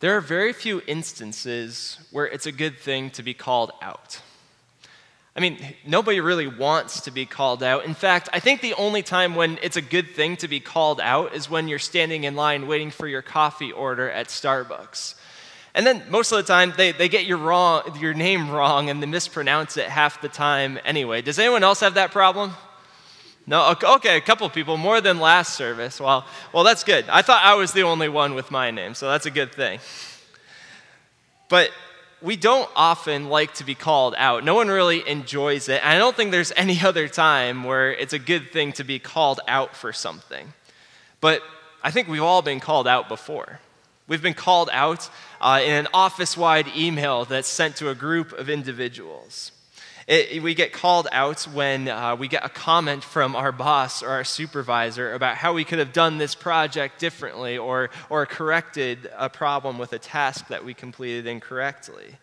There are very few instances where it's a good thing to be called out. I mean, nobody really wants to be called out. In fact, I think the only time when it's a good thing to be called out is when you're standing in line waiting for your coffee order at Starbucks. And then most of the time, they, they get your, wrong, your name wrong and they mispronounce it half the time anyway. Does anyone else have that problem? No? Okay, a couple people, more than last service. Well, well, that's good. I thought I was the only one with my name, so that's a good thing. But we don't often like to be called out. No one really enjoys it. And I don't think there's any other time where it's a good thing to be called out for something. But I think we've all been called out before. We've been called out uh, in an office wide email that's sent to a group of individuals. It, we get called out when uh, we get a comment from our boss or our supervisor about how we could have done this project differently or, or corrected a problem with a task that we completed incorrectly.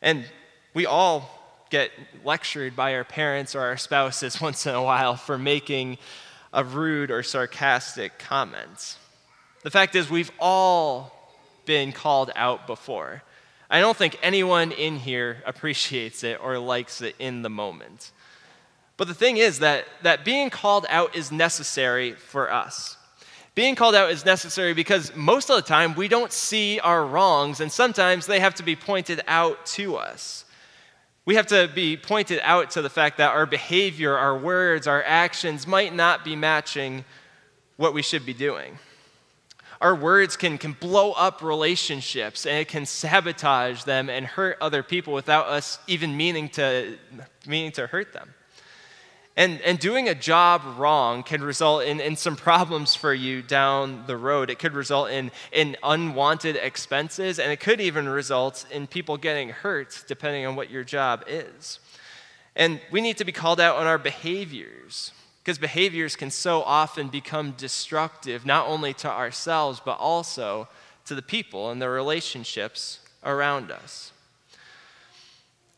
And we all get lectured by our parents or our spouses once in a while for making a rude or sarcastic comment. The fact is, we've all been called out before. I don't think anyone in here appreciates it or likes it in the moment. But the thing is that, that being called out is necessary for us. Being called out is necessary because most of the time we don't see our wrongs, and sometimes they have to be pointed out to us. We have to be pointed out to the fact that our behavior, our words, our actions might not be matching what we should be doing our words can, can blow up relationships and it can sabotage them and hurt other people without us even meaning to, meaning to hurt them. And, and doing a job wrong can result in, in some problems for you down the road. It could result in, in unwanted expenses, and it could even result in people getting hurt, depending on what your job is. And we need to be called out on our behaviors. Because behaviors can so often become destructive, not only to ourselves, but also to the people and the relationships around us.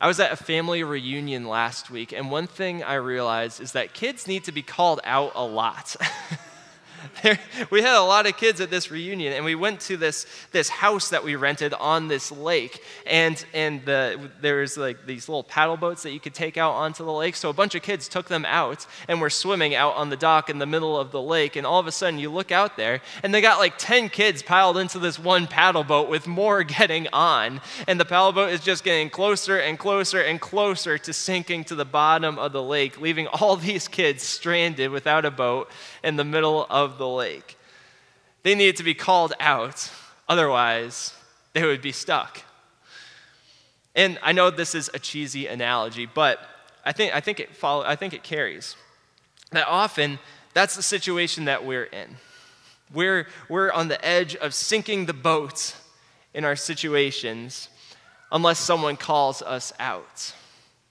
I was at a family reunion last week, and one thing I realized is that kids need to be called out a lot. we had a lot of kids at this reunion, and we went to this, this house that we rented on this lake. And, and the, there was like these little paddle boats that you could take out onto the lake. So a bunch of kids took them out and were swimming out on the dock in the middle of the lake. And all of a sudden, you look out there, and they got like 10 kids piled into this one paddle boat with more getting on. And the paddle boat is just getting closer and closer and closer to sinking to the bottom of the lake, leaving all these kids stranded without a boat in the middle of the lake. They needed to be called out, otherwise, they would be stuck. And I know this is a cheesy analogy, but I think, I think, it, follow, I think it carries. That often, that's the situation that we're in. We're, we're on the edge of sinking the boat in our situations unless someone calls us out.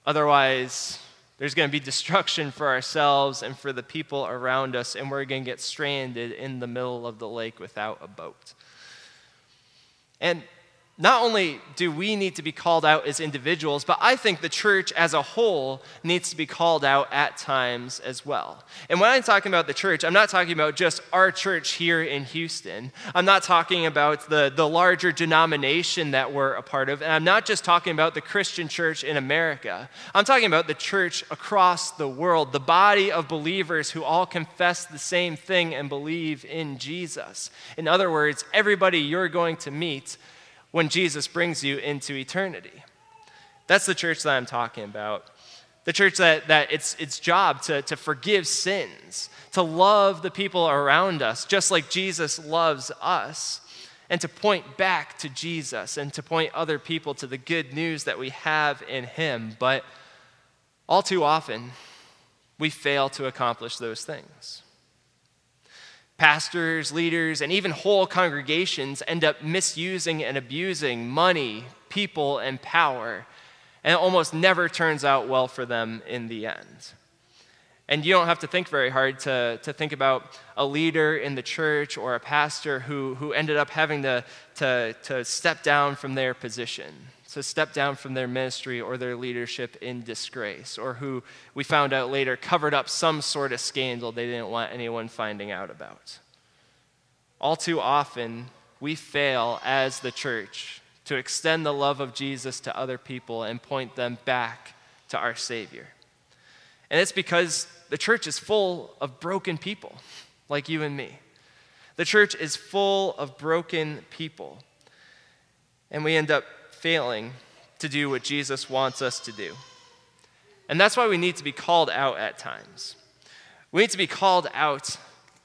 Otherwise, there's going to be destruction for ourselves and for the people around us, and we're going to get stranded in the middle of the lake without a boat. And not only do we need to be called out as individuals, but I think the church as a whole needs to be called out at times as well. And when I'm talking about the church, I'm not talking about just our church here in Houston. I'm not talking about the, the larger denomination that we're a part of. And I'm not just talking about the Christian church in America. I'm talking about the church across the world, the body of believers who all confess the same thing and believe in Jesus. In other words, everybody you're going to meet when Jesus brings you into eternity. That's the church that I'm talking about. The church that, that it's its job to, to forgive sins, to love the people around us, just like Jesus loves us, and to point back to Jesus and to point other people to the good news that we have in Him. But all too often, we fail to accomplish those things pastors, leaders, and even whole congregations end up misusing and abusing money, people, and power, and it almost never turns out well for them in the end. And you don't have to think very hard to, to think about a leader in the church or a pastor who, who ended up having to, to, to step down from their position to step down from their ministry or their leadership in disgrace, or who we found out later covered up some sort of scandal they didn't want anyone finding out about. All too often, we fail as the church to extend the love of Jesus to other people and point them back to our Savior. And it's because the church is full of broken people like you and me. The church is full of broken people. And we end up failing to do what Jesus wants us to do. And that's why we need to be called out at times. We need to be called out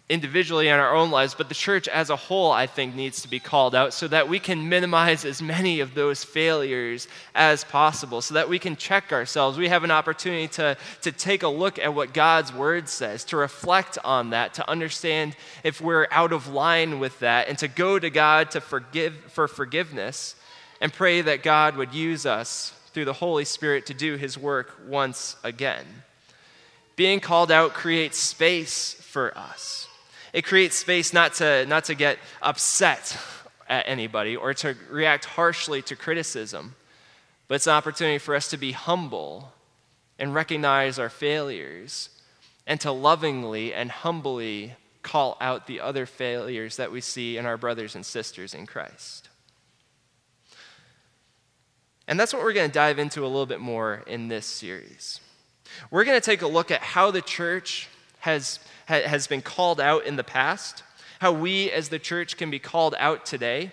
individually in our own lives, but the church as a whole, I think, needs to be called out so that we can minimize as many of those failures as possible, so that we can check ourselves. We have an opportunity to, to take a look at what God's word says, to reflect on that, to understand if we're out of line with that, and to go to God to forgive, for forgiveness and pray that God would use us through the Holy Spirit to do his work once again. Being called out creates space for us. It creates space not to, not to get upset at anybody or to react harshly to criticism, but it's an opportunity for us to be humble and recognize our failures and to lovingly and humbly call out the other failures that we see in our brothers and sisters in Christ. And that's what we're going to dive into a little bit more in this series. We're going to take a look at how the church has ha- has been called out in the past, how we as the church can be called out today,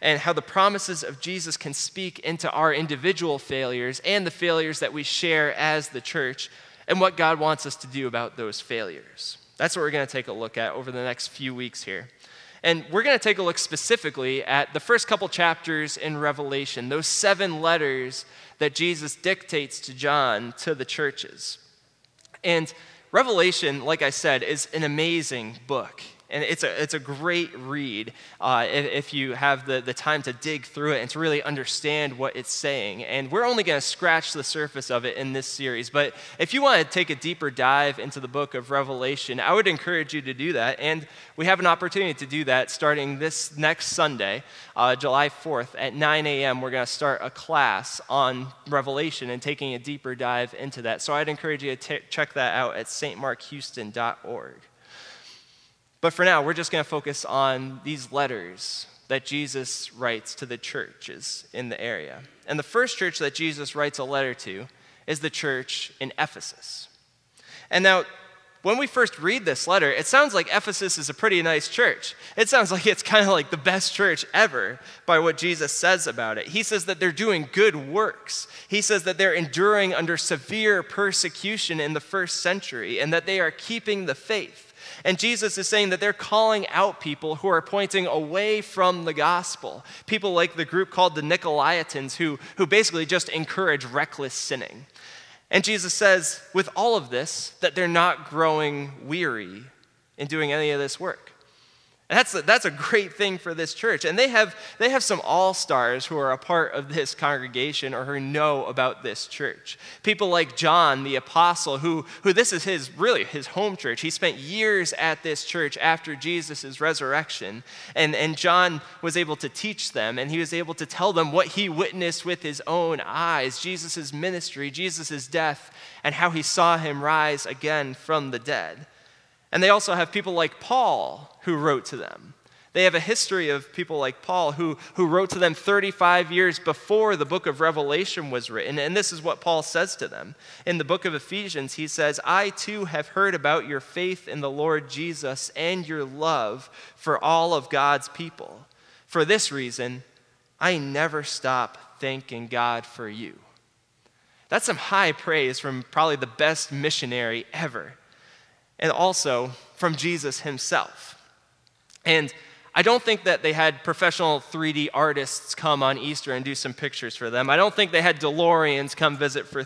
and how the promises of Jesus can speak into our individual failures and the failures that we share as the church, and what God wants us to do about those failures. That's what we're going to take a look at over the next few weeks here. And we're going to take a look specifically at the first couple chapters in Revelation, those seven letters that Jesus dictates to John to the churches. And Revelation, like I said, is an amazing book. And it's a, it's a great read uh, if, if, you have the, the time to dig through it and to really understand what it's saying. And we're only going to scratch the surface of it in this series. But if you want to take a deeper dive into the book of Revelation, I would encourage you to do that. And we have an opportunity to do that starting this next Sunday, uh, July 4th at 9 a.m. We're going to start a class on Revelation and taking a deeper dive into that. So I'd encourage you to t- check that out at stmarkhouston.org. But for now, we're just going to focus on these letters that Jesus writes to the churches in the area. And the first church that Jesus writes a letter to is the church in Ephesus. And now, when we first read this letter, it sounds like Ephesus is a pretty nice church. It sounds like it's kind of like the best church ever by what Jesus says about it. He says that they're doing good works. He says that they're enduring under severe persecution in the first century and that they are keeping the faith. And Jesus is saying that they're calling out people who are pointing away from the gospel. People like the group called the Nicolaitans, who, who basically just encourage reckless sinning. And Jesus says, with all of this, that they're not growing weary in doing any of this work. That's a, that's a great thing for this church. And they have, they have some all stars who are a part of this congregation or who know about this church. People like John, the apostle, who, who this is his really his home church. He spent years at this church after Jesus' resurrection. And, and John was able to teach them and he was able to tell them what he witnessed with his own eyes Jesus' ministry, Jesus' death, and how he saw him rise again from the dead. And they also have people like Paul who wrote to them. They have a history of people like Paul who, who wrote to them 35 years before the book of Revelation was written. And this is what Paul says to them. In the book of Ephesians, he says, I too have heard about your faith in the Lord Jesus and your love for all of God's people. For this reason, I never stop thanking God for you. That's some high praise from probably the best missionary ever and also from Jesus himself. And I don't think that they had professional 3D artists come on Easter and do some pictures for them. I don't think they had DeLoreans come visit for